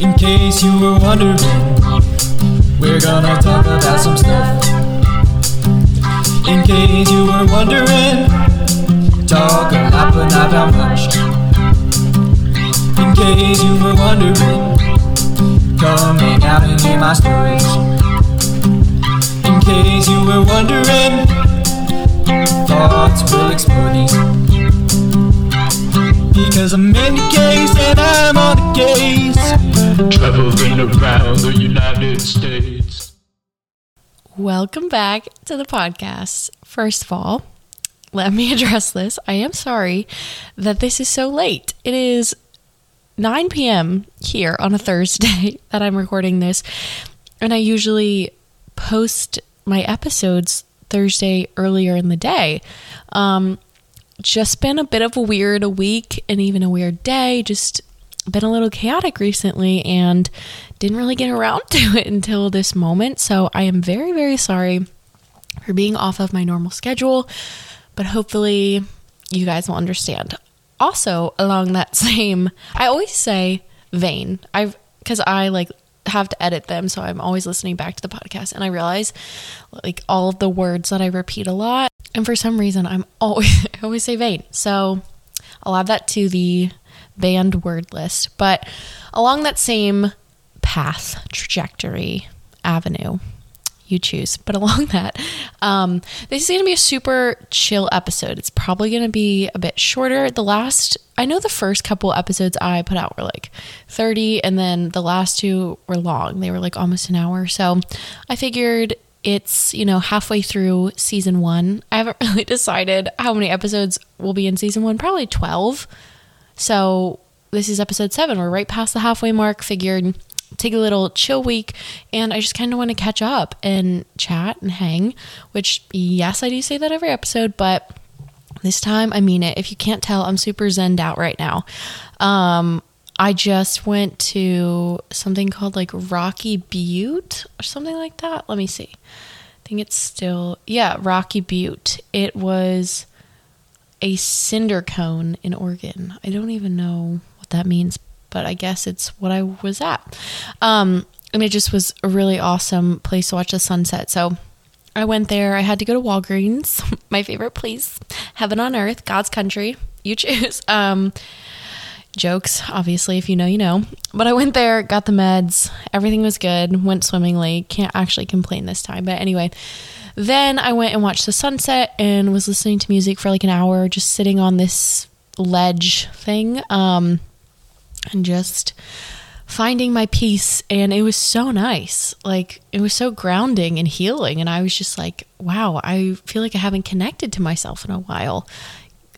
In case you were wondering, we're gonna talk about some stuff. In case you were wondering, talk a lot but not that much. In case you were wondering, come hang out and hear my stories. In case you were wondering, thoughts will explore these. Because I'm in the case and I'm on the case. Traveling around the United States. Welcome back to the podcast. First of all, let me address this. I am sorry that this is so late. It is 9 p.m. here on a Thursday that I'm recording this, and I usually post my episodes Thursday earlier in the day. Um, just been a bit of a weird week and even a weird day. Just been a little chaotic recently and didn't really get around to it until this moment. So I am very, very sorry for being off of my normal schedule, but hopefully you guys will understand. Also, along that same, I always say vein. I've because I like have to edit them, so I'm always listening back to the podcast, and I realize like all of the words that I repeat a lot, and for some reason I'm always I always say vain. So I'll add that to the banned word list. But along that same path, trajectory, avenue, you choose. But along that, um, this is going to be a super chill episode. It's probably going to be a bit shorter. The last, I know the first couple episodes I put out were like 30, and then the last two were long. They were like almost an hour. So I figured it's, you know, halfway through season one. I haven't really decided how many episodes will be in season one, probably 12. So this is episode seven. We're right past the halfway mark. Figured take a little chill week and I just kind of want to catch up and chat and hang, which, yes, I do say that every episode, but this time I mean it. If you can't tell, I'm super zenned out right now. Um, I just went to something called like Rocky Butte or something like that. Let me see. I think it's still, yeah, Rocky Butte. It was a cinder cone in Oregon. I don't even know what that means, but I guess it's what I was at. Um, and it just was a really awesome place to watch the sunset. So I went there. I had to go to Walgreens, my favorite place, heaven on earth, God's country. You choose. Um, jokes, obviously, if you know, you know. But I went there, got the meds, everything was good, went swimmingly. Can't actually complain this time. But anyway, then I went and watched the sunset and was listening to music for like an hour, just sitting on this ledge thing. Um, and just finding my peace. And it was so nice. Like it was so grounding and healing. And i was just like wow i feel like i haven't connected to myself in a while.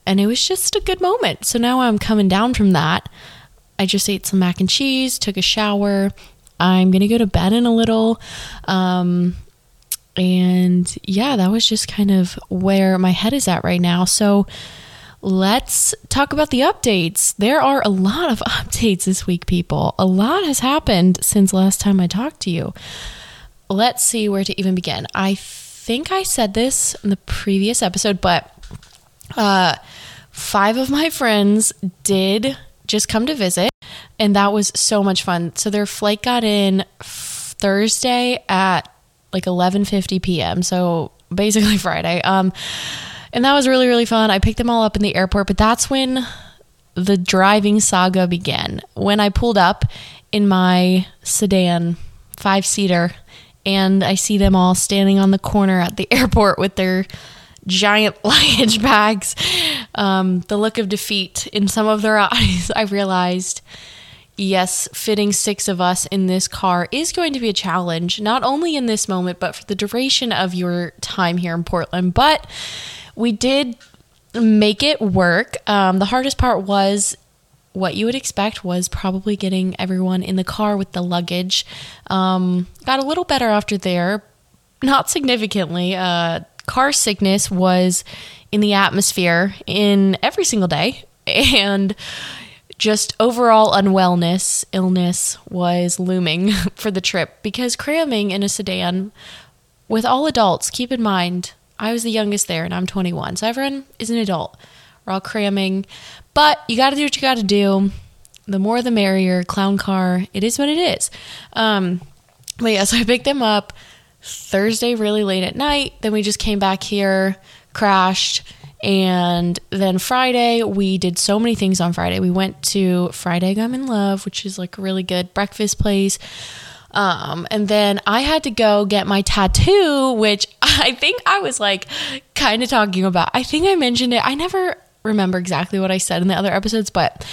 And it was just a good moment. So now i'm coming down from that. I just ate some mac and cheese took a shower. I'm gonna go to bed in a little. Um, and yeah that was just kind of where my head is at right now. So let's talk about the updates. There are a lot of updates this week, people. A lot has happened since last time I talked to you. Let's see where to even begin. I think I said this in the previous episode, but uh, five of my friends did just come to visit, and that was so much fun. So their flight got in Thursday at like 11:50 p.m. So basically Friday. Um and that was really, really fun. I picked them all up in the airport, but that's when the driving saga began. When I pulled up in my sedan, five seater, and I see them all standing on the corner at the airport with their giant luggage bags, um, the look of defeat in some of their eyes, I realized yes, fitting six of us in this car is going to be a challenge, not only in this moment, but for the duration of your time here in Portland. But we did make it work. Um, the hardest part was what you would expect was probably getting everyone in the car with the luggage. Um, got a little better after there, not significantly. Uh, car sickness was in the atmosphere in every single day, and just overall unwellness, illness was looming for the trip because cramming in a sedan with all adults, keep in mind, I was the youngest there and I'm 21. So everyone is an adult. We're all cramming. But you got to do what you got to do. the more the merrier. Clown car. It is what it is. Um, but yeah, so I picked them up Thursday really late at night. Then we just came back here, crashed. And then Friday, we did so many things on Friday. We went to Fried Egg I'm in Love, which is like a really good breakfast place. Um, and then I had to go get my tattoo, which I think I was like kind of talking about. I think I mentioned it. I never remember exactly what I said in the other episodes, but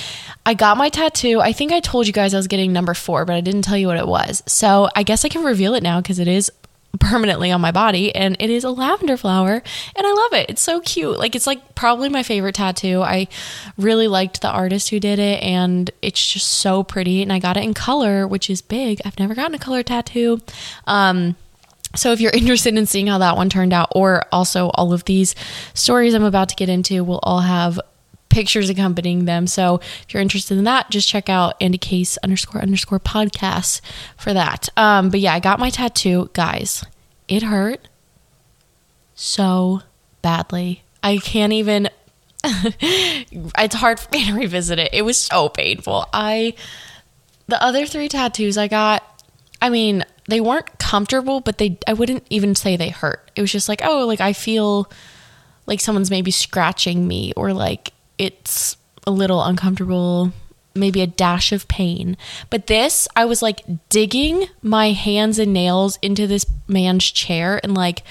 I got my tattoo. I think I told you guys I was getting number four, but I didn't tell you what it was. So I guess I can reveal it now because it is permanently on my body and it is a lavender flower and I love it. It's so cute. Like it's like probably my favorite tattoo. I really liked the artist who did it and it's just so pretty and I got it in color, which is big. I've never gotten a color tattoo. Um so if you're interested in seeing how that one turned out or also all of these stories I'm about to get into will all have pictures accompanying them. So if you're interested in that, just check out Andy Case underscore underscore podcast for that. Um, but yeah, I got my tattoo, guys. It hurt so badly. I can't even. it's hard for me to revisit it. It was so painful. I the other three tattoos I got. I mean, they weren't comfortable, but they I wouldn't even say they hurt. It was just like, oh, like I feel like someone's maybe scratching me or like it's a little uncomfortable, maybe a dash of pain. But this, I was like digging my hands and nails into this man's chair and like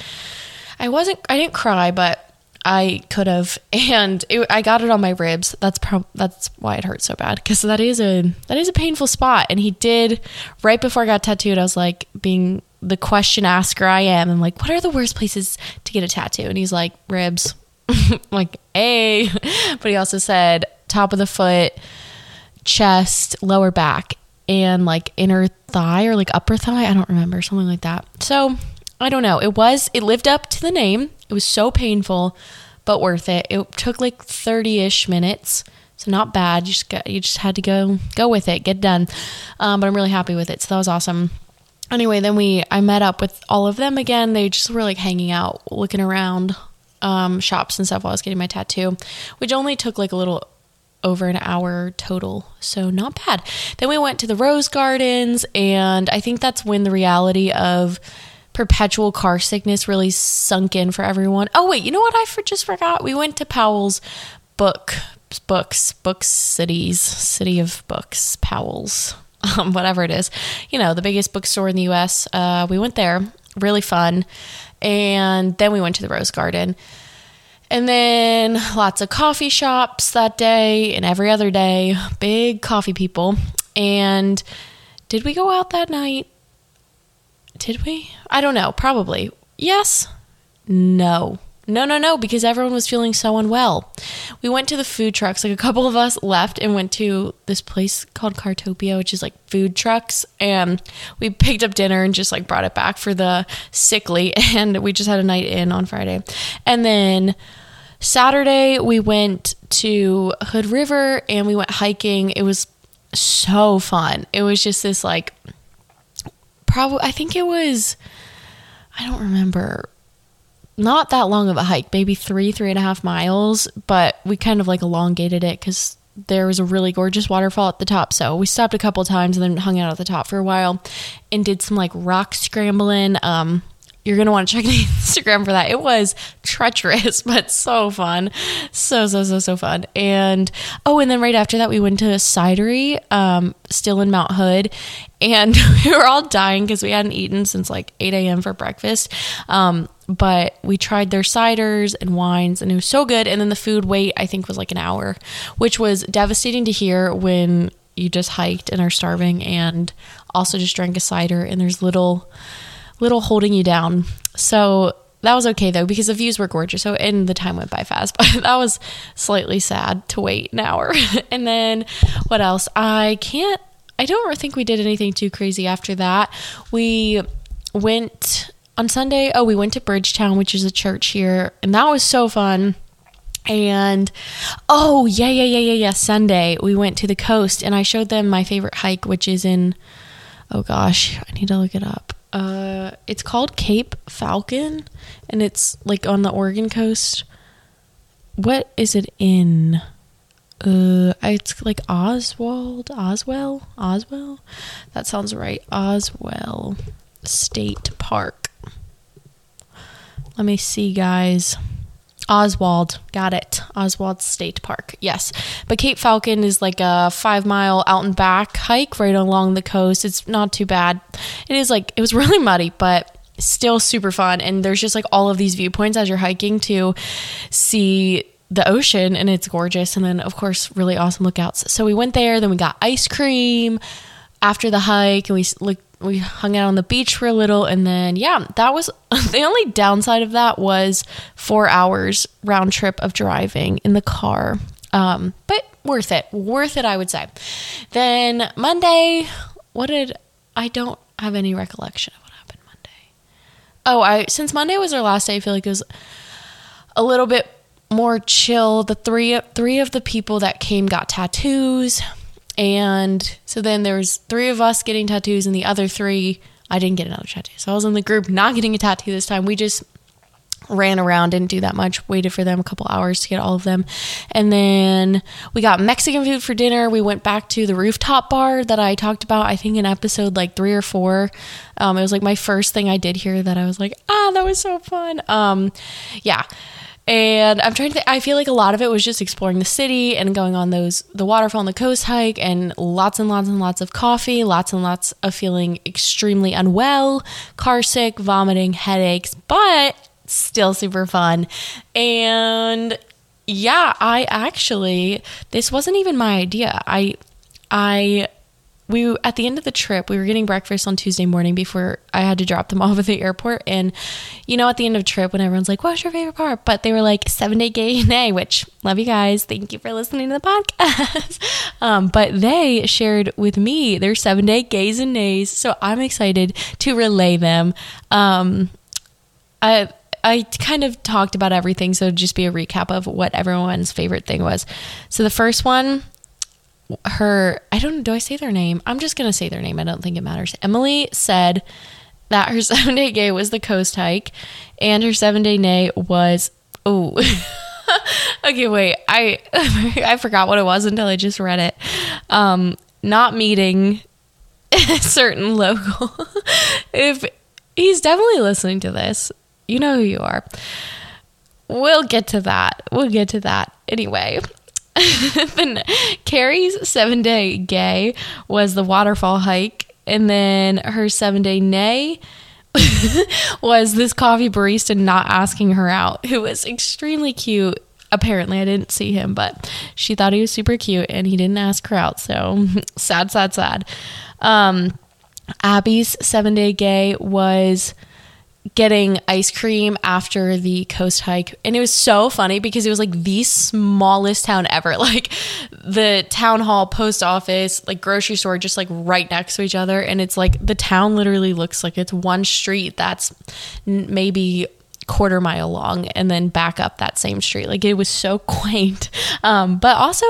I wasn't I didn't cry, but I could have, and it, I got it on my ribs. That's prob- that's why it hurt so bad because that is a that is a painful spot. And he did right before I got tattooed. I was like being the question asker I am. I'm like, what are the worst places to get a tattoo? And he's like, ribs. like, a. But he also said top of the foot, chest, lower back, and like inner thigh or like upper thigh. I don't remember, something like that. So I don't know. It was, it lived up to the name. It was so painful, but worth it. It took like 30 ish minutes. So not bad. You just got, you just had to go, go with it, get done. Um, but I'm really happy with it. So that was awesome. Anyway, then we, I met up with all of them again. They just were like hanging out, looking around, um, shops and stuff while I was getting my tattoo, which only took like a little over an hour total. So not bad. Then we went to the rose gardens, and I think that's when the reality of perpetual car sickness really sunk in for everyone. Oh wait, you know what I for- just forgot? We went to Powell's book books, books cities, city of books, Powell's. Um, whatever it is, you know, the biggest bookstore in the US. Uh, we went there, really fun. And then we went to the Rose Garden. And then lots of coffee shops that day and every other day. Big coffee people. And did we go out that night? Did we? I don't know. Probably. Yes. No. No, no, no, because everyone was feeling so unwell. We went to the food trucks. Like a couple of us left and went to this place called Cartopia, which is like food trucks. And we picked up dinner and just like brought it back for the sickly. And we just had a night in on Friday. And then Saturday, we went to Hood River and we went hiking. It was so fun. It was just this like, probably, I think it was, I don't remember not that long of a hike, maybe three, three and a half miles, but we kind of like elongated it because there was a really gorgeous waterfall at the top. So we stopped a couple times and then hung out at the top for a while and did some like rock scrambling. Um, you're going to want to check the Instagram for that. It was treacherous, but so fun. So, so, so, so fun. And oh, and then right after that, we went to a cidery, um, still in Mount Hood. And we were all dying because we hadn't eaten since like 8 a.m. for breakfast. Um, but we tried their ciders and wines and it was so good. And then the food wait, I think, was like an hour, which was devastating to hear when you just hiked and are starving and also just drank a cider and there's little little holding you down. So that was okay though because the views were gorgeous. So and the time went by fast, but that was slightly sad to wait an hour. and then what else? I can't. I don't think we did anything too crazy after that. We went on Sunday. Oh, we went to Bridgetown, which is a church here, and that was so fun. And oh yeah yeah yeah yeah yeah Sunday we went to the coast and I showed them my favorite hike, which is in oh gosh I need to look it up. Uh, it's called Cape Falcon, and it's like on the Oregon coast. What is it in? uh, it's like Oswald, Oswell, Oswell. That sounds right. Oswell State Park. Let me see, guys. Oswald, got it. Oswald State Park, yes. But Cape Falcon is like a five mile out and back hike right along the coast. It's not too bad. It is like, it was really muddy, but still super fun. And there's just like all of these viewpoints as you're hiking to see the ocean and it's gorgeous and then of course really awesome lookouts so we went there then we got ice cream after the hike and we looked we hung out on the beach for a little and then yeah that was the only downside of that was four hours round trip of driving in the car. Um, but worth it worth it i would say. Then monday what did i don't have any recollection of what happened monday. Oh i since monday was our last day i feel like it was a little bit more chill. The three three of the people that came got tattoos, and so then there was three of us getting tattoos, and the other three I didn't get another tattoo. So I was in the group not getting a tattoo this time. We just ran around, didn't do that much, waited for them a couple hours to get all of them. And then we got Mexican food for dinner. We went back to the rooftop bar that I talked about, I think in episode like three or four. Um, it was like my first thing I did here that I was like, ah, that was so fun. Um, yeah. And I'm trying to, th- I feel like a lot of it was just exploring the city and going on those, the waterfall and the coast hike, and lots and lots and lots of coffee, lots and lots of feeling extremely unwell, car sick, vomiting, headaches, but still super fun. And yeah, I actually, this wasn't even my idea. I, I we at the end of the trip we were getting breakfast on tuesday morning before i had to drop them off at the airport. And you know at the end of the trip when everyone's like what's your favorite part? But they were like seven day gay and nay which love you guys. Thank you for listening to the podcast. Um, but they shared with me their seven day gays and nays. So i'm excited to relay them. Um, I, I kind of talked about everything, so just be a recap of what everyone's favorite thing was. So the first one her I don't do I say their name? I'm just gonna say their name. I don't think it matters. Emily said that her seven day gay was the coast hike, and her seven day nay was oh. okay, wait. I I forgot what it was until I just read it. Um, not meeting a certain local. if he's definitely listening to this, you know who you are. We'll get to that. We'll get to that. Anyway, then Carrie's seven day gay was the waterfall hike, and then her seven day nay was this coffee barista not asking her out, who was extremely cute. Apparently, I didn't see him, but she thought he was super cute and he didn't ask her out. So sad, sad, sad. Um, Abby's seven day gay was getting ice cream after the coast hike and it was so funny because it was like the smallest town ever like the town hall post office like grocery store just like right next to each other and it's like the town literally looks like it's one street that's maybe quarter mile long and then back up that same street like it was so quaint um, but also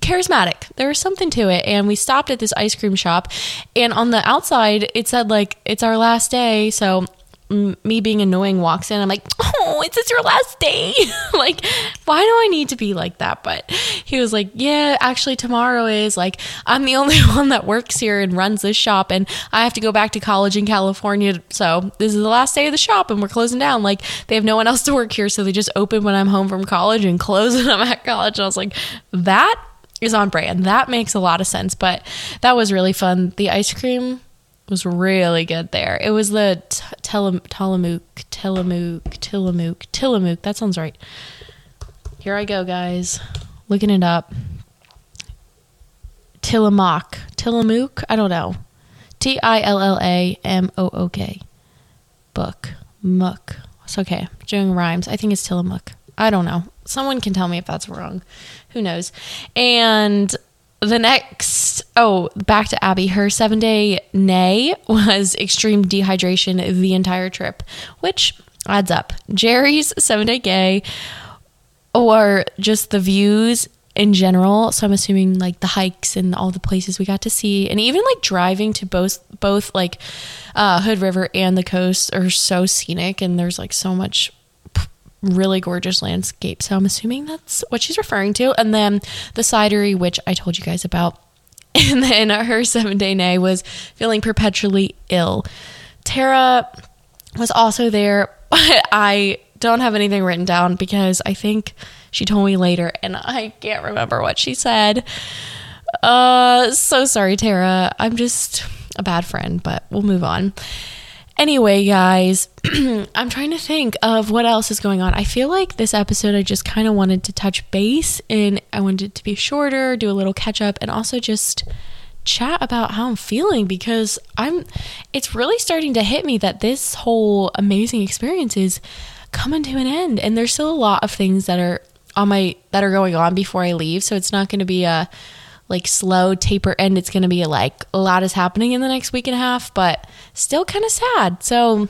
charismatic. There was something to it. And we stopped at this ice cream shop. And on the outside, it said, like, it's our last day. So me being annoying walks in. I'm like, oh, is this your last day? like, why do I need to be like that? But he was like, yeah, actually, tomorrow is like, I'm the only one that works here and runs this shop, and I have to go back to college in California. So this is the last day of the shop, and we're closing down. Like, they have no one else to work here, so they just open when I'm home from college and close when I'm at college. And I was like, that is on brand. That makes a lot of sense. But that was really fun. The ice cream was really good there. It was the Tillamook, Tillamook, Tillamook, Tillamook. That sounds right. Here I go, guys. Looking it up. Tillamook. Tillamook? I don't know. T I L L A M O O K. Book. Muck. It's okay. doing rhymes. I think it's Tillamook. I don't know. Someone can tell me if that's wrong. Who knows? And the next oh back to abby. Her seven day nay was extreme dehydration the entire trip which adds up. Jerry's seven day gay or just the views in general. So i'm assuming like the hikes and all the places we got to see and even like driving to both both like uh, hood river and the coast are so scenic and there's like so much really gorgeous landscape. So I'm assuming that's what she's referring to. And then the cidery, which I told you guys about. And then her seven day nay was feeling perpetually ill. Tara was also there, but I don't have anything written down because I think she told me later and I can't remember what she said. Uh, so sorry, Tara. I'm just a bad friend, but we'll move on. Anyway, guys, I'm trying to think of what else is going on. I feel like this episode, I just kind of wanted to touch base and I wanted it to be shorter, do a little catch up, and also just chat about how I'm feeling because I'm, it's really starting to hit me that this whole amazing experience is coming to an end. And there's still a lot of things that are on my, that are going on before I leave. So it's not going to be a, like slow taper end. It's going to be like a lot is happening in the next week and a half, but still kind of sad. So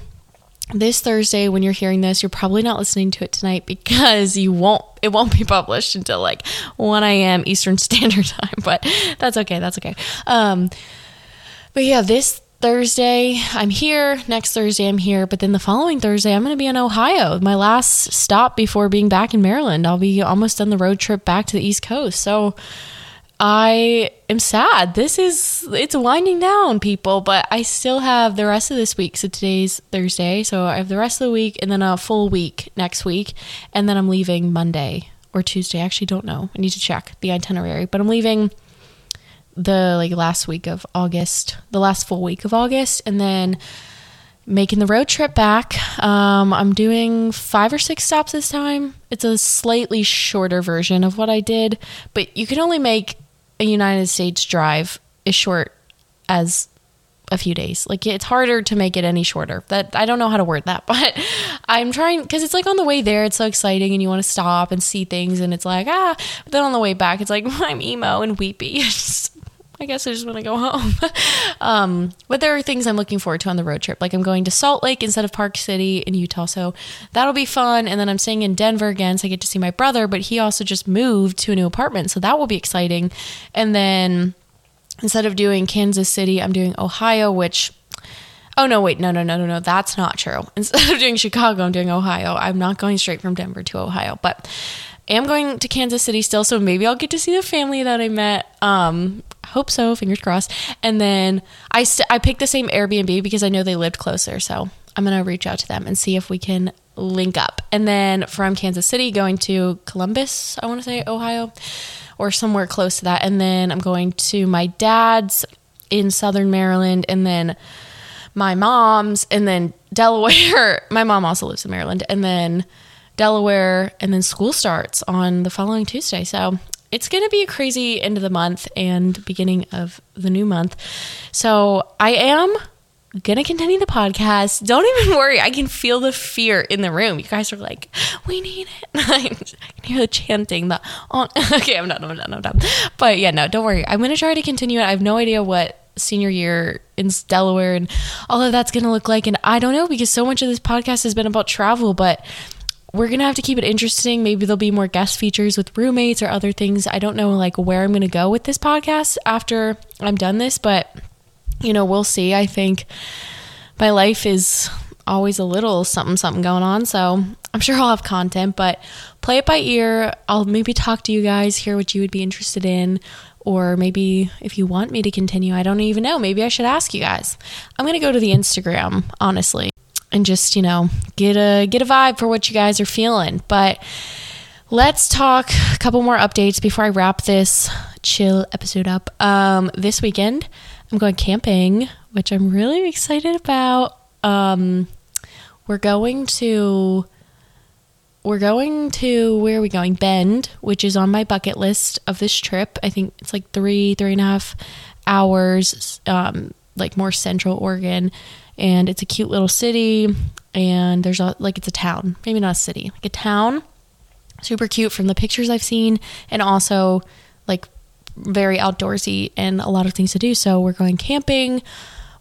this Thursday when you're hearing this, you're probably not listening to it tonight because you won't it won't be published until like 1 a.m. Eastern Standard Time, but that's okay. That's okay. Um but yeah, this Thursday, I'm here. Next Thursday, I'm here. But then the following Thursday, I'm going to be in Ohio. My last stop before being back in Maryland. I'll be almost done the road trip back to the East Coast. So I am sad. This is it's winding down, people, but I still have the rest of this week. So today's Thursday, so I have the rest of the week and then a full week next week, and then I'm leaving Monday or Tuesday. I actually don't know. I need to check the itinerary, but I'm leaving the like last week of August, the last full week of August, and then making the road trip back. Um, I'm doing five or six stops this time. It's a slightly shorter version of what I did, but you can only make a United States drive as short as a few days. Like it's harder to make it any shorter. That I don't know how to word that, but I'm trying because it's like on the way there, it's so exciting and you want to stop and see things, and it's like ah. But then on the way back, it's like I'm emo and weepy. I guess I just want to go home. um, but there are things I'm looking forward to on the road trip. Like I'm going to Salt Lake instead of Park City in Utah, so that'll be fun. And then I'm staying in Denver again, so I get to see my brother. But he also just moved to a new apartment, so that will be exciting. And then instead of doing Kansas City, I'm doing Ohio, which Oh no, wait, no, no, no, no, no, that's not true. Instead of doing Chicago, I'm doing Ohio. I'm not going straight from Denver to Ohio, but I am going to Kansas City still, so maybe I'll get to see the family that I met. Um, hope so, fingers crossed. And then I st- I picked the same Airbnb because I know they lived closer, so I'm gonna reach out to them and see if we can link up. And then from Kansas City, going to Columbus, I want to say Ohio, or somewhere close to that. And then I'm going to my dad's in Southern Maryland, and then my mom's, and then Delaware. my mom also lives in Maryland, and then Delaware, and then school starts on the following Tuesday. So it's going to be a crazy end of the month and beginning of the new month. So I am going to continue the podcast. Don't even worry. I can feel the fear in the room. You guys are like, we need it. I can hear the chanting. The oh, okay, I'm done. I'm done. I'm done. But yeah, no, don't worry. I'm going to try to continue it. I have no idea what senior year in Delaware and all of that's going to look like. And I don't know because so much of this podcast has been about travel, but we're gonna have to keep it interesting. Maybe there'll be more guest features with roommates or other things. I don't know like where I'm gonna go with this podcast after I'm done this, but you know, we'll see. I think my life is always a little something something going on, so I'm sure I'll have content, but play it by ear. I'll maybe talk to you guys, hear what you would be interested in, or maybe if you want me to continue, I don't even know. Maybe I should ask you guys. I'm gonna go to the Instagram, honestly and just you know get a get a vibe for what you guys are feeling. But let's talk a couple more updates before i wrap this chill episode up. Um, this weekend i'm going camping which i'm really excited about. Um, we're going to we're going to where are we going? Bend which is on my bucket list of this trip. I think it's like three three and a half hours um, like more central oregon and it's a cute little city and there's a like it's a town maybe not a city like a town super cute from the pictures i've seen and also like very outdoorsy and a lot of things to do. So we're going camping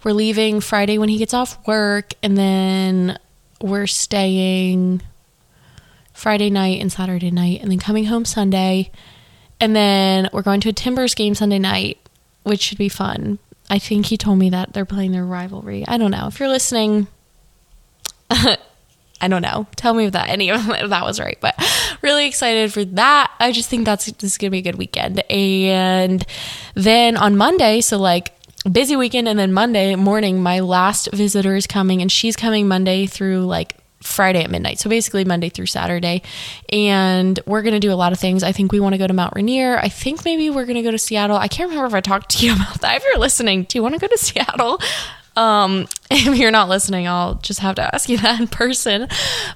we're leaving friday when he gets off work and then we're staying friday night and saturday night and then coming home sunday and then we're going to a timbers game sunday night which should be fun I think he told me that they're playing their rivalry. I don't know. If you're listening, I don't know. Tell me if that any of that was right, but really excited for that. I just think that's this is gonna be a good weekend. And then on Monday, so like busy weekend, and then Monday morning, my last visitor is coming, and she's coming Monday through like Friday at midnight. So basically Monday through Saturday. And we're going to do a lot of things. I think we want to go to Mount Rainier. I think maybe we're going to go to Seattle. I can't remember if I talked to you about that. If you're listening, do you want to go to Seattle? Um, if you're not listening, I'll just have to ask you that in person.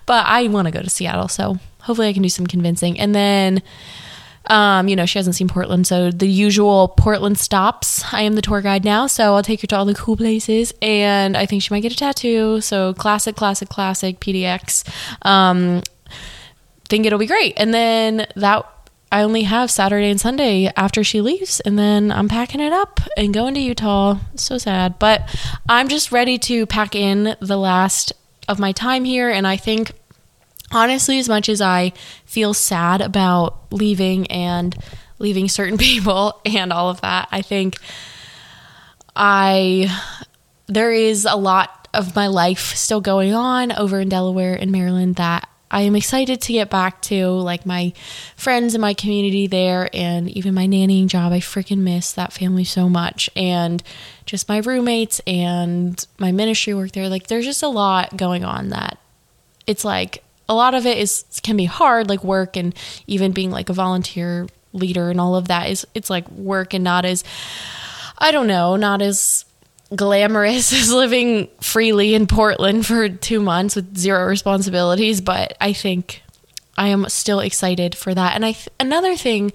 But I want to go to Seattle. So hopefully I can do some convincing. And then um, you know, she hasn't seen Portland, so the usual Portland stops. I am the tour guide now, so I'll take her to all the cool places, and I think she might get a tattoo. So classic, classic, classic PDX. Um, think it'll be great, and then that I only have Saturday and Sunday after she leaves, and then I'm packing it up and going to Utah. So sad, but I'm just ready to pack in the last of my time here, and I think honestly, as much as I feel sad about leaving and leaving certain people and all of that, I think I there is a lot of my life still going on over in Delaware and Maryland that I am excited to get back to, like my friends and my community there, and even my nannying job. I freaking miss that family so much, and just my roommates and my ministry work there. Like, there's just a lot going on that it's like a lot of it is can be hard like work and even being like a volunteer leader and all of that is it's like work and not as I don't know, not as glamorous as living freely in Portland for 2 months with zero responsibilities, but I think I am still excited for that. And I th- another thing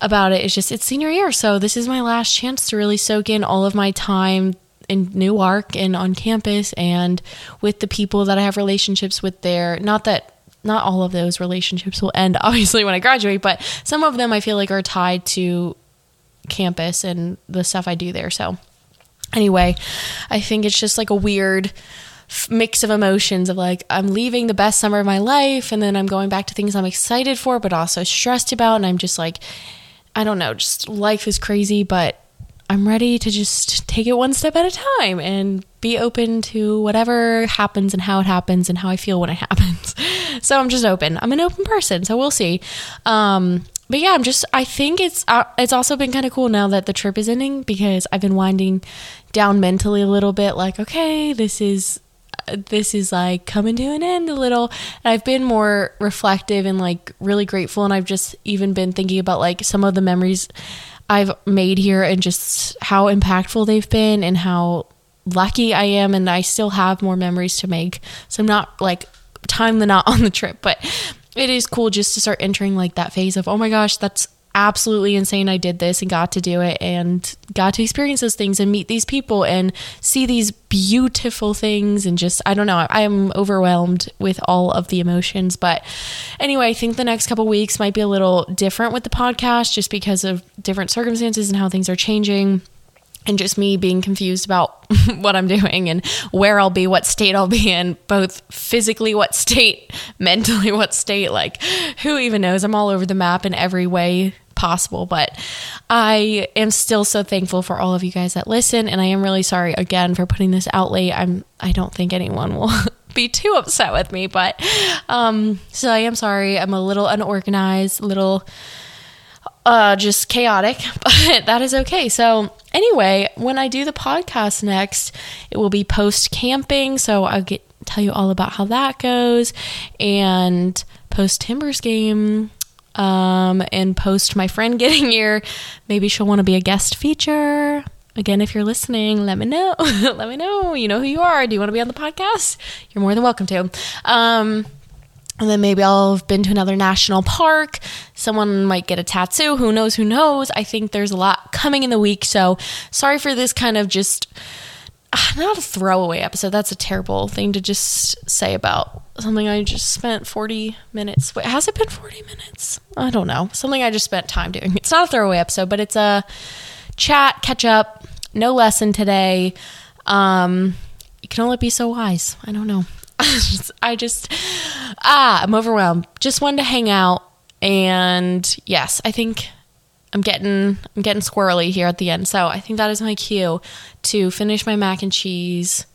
about it is just it's senior year, so this is my last chance to really soak in all of my time in Newark and on campus and with the people that I have relationships with there. Not that not all of those relationships will end obviously when I graduate, but some of them I feel like are tied to campus and the stuff I do there. So anyway, I think it's just like a weird mix of emotions of like I'm leaving the best summer of my life and then I'm going back to things I'm excited for but also stressed about and I'm just like I don't know, just life is crazy, but I'm ready to just take it one step at a time and be open to whatever happens and how it happens and how I feel when it happens. so I'm just open. I'm an open person, so we'll see. Um, but yeah, I'm just. I think it's uh, it's also been kind of cool now that the trip is ending because I've been winding down mentally a little bit. Like, okay, this is this is like coming to an end a little and i've been more reflective and like really grateful and i've just even been thinking about like some of the memories I've made here and just how impactful they've been and how lucky I am and I still have more memories to make. So I'm not like time the knot on the trip, but it is cool just to start entering like that phase of, oh my gosh, that's absolutely insane I did this and got to do it and got to experience those things and meet these people and see these beautiful things and just I don't know I am overwhelmed with all of the emotions but anyway I think the next couple weeks might be a little different with the podcast just because of different circumstances and how things are changing and just me being confused about what I'm doing and where I'll be, what state I'll be in, both physically, what state, mentally, what state. Like, who even knows? I'm all over the map in every way possible. But I am still so thankful for all of you guys that listen, and I am really sorry again for putting this out late. I'm I don't think anyone will be too upset with me, but um, so I am sorry. I'm a little unorganized, little uh, just chaotic, but that is okay. So anyway, when I do the podcast next, it will be post camping, so I'll get tell you all about how that goes and post Timbers game um, and post my friend getting here. Maybe she'll want to be a guest feature. Again, if you're listening, let me know. let me know. You know who you are. Do you want to be on the podcast? You're more than welcome to. Um, and then maybe I'll have been to another national park. Someone might get a tattoo. Who knows? Who knows? I think there's a lot coming in the week. So sorry for this kind of just not a throwaway episode. That's a terrible thing to just say about something I just spent 40 minutes. Wait, has it been 40 minutes? I don't know. Something I just spent time doing. It's not a throwaway episode, but it's a chat, catch up, no lesson today. Um, you can only be so wise. I don't know. I just, ah, I'm overwhelmed. Just wanted to hang out. And yes, I think I'm getting I'm getting squirrely here at the end. So I think that is my cue to finish my mac and cheese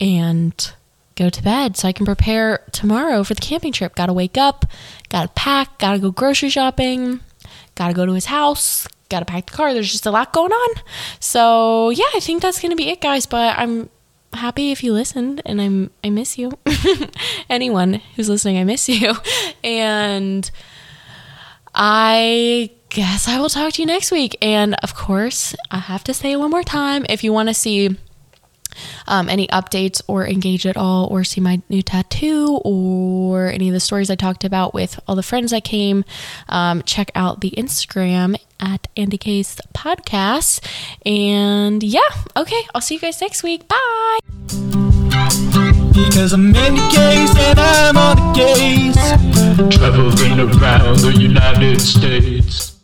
and go to bed so I can prepare tomorrow for the camping trip. Got to wake up, got to pack, got to go grocery shopping, got to go to his house, got to pack the car. There's just a lot going on. So, yeah, I think that's to be it, guys. But I'm happy if you listened and I'm I miss you. Anyone who's listening, I miss you. And I guess I will talk to you next week. And of course, I have to say one more time if you want to see um, any updates or engage at all or see my new tattoo or any of the stories I talked about with all the friends that came, um, check out the Instagram at Andy Case Podcast. And yeah, okay, I'll see you guys next week. Bye. Because I'm in the case and I'm on the case. Traveling around the United States.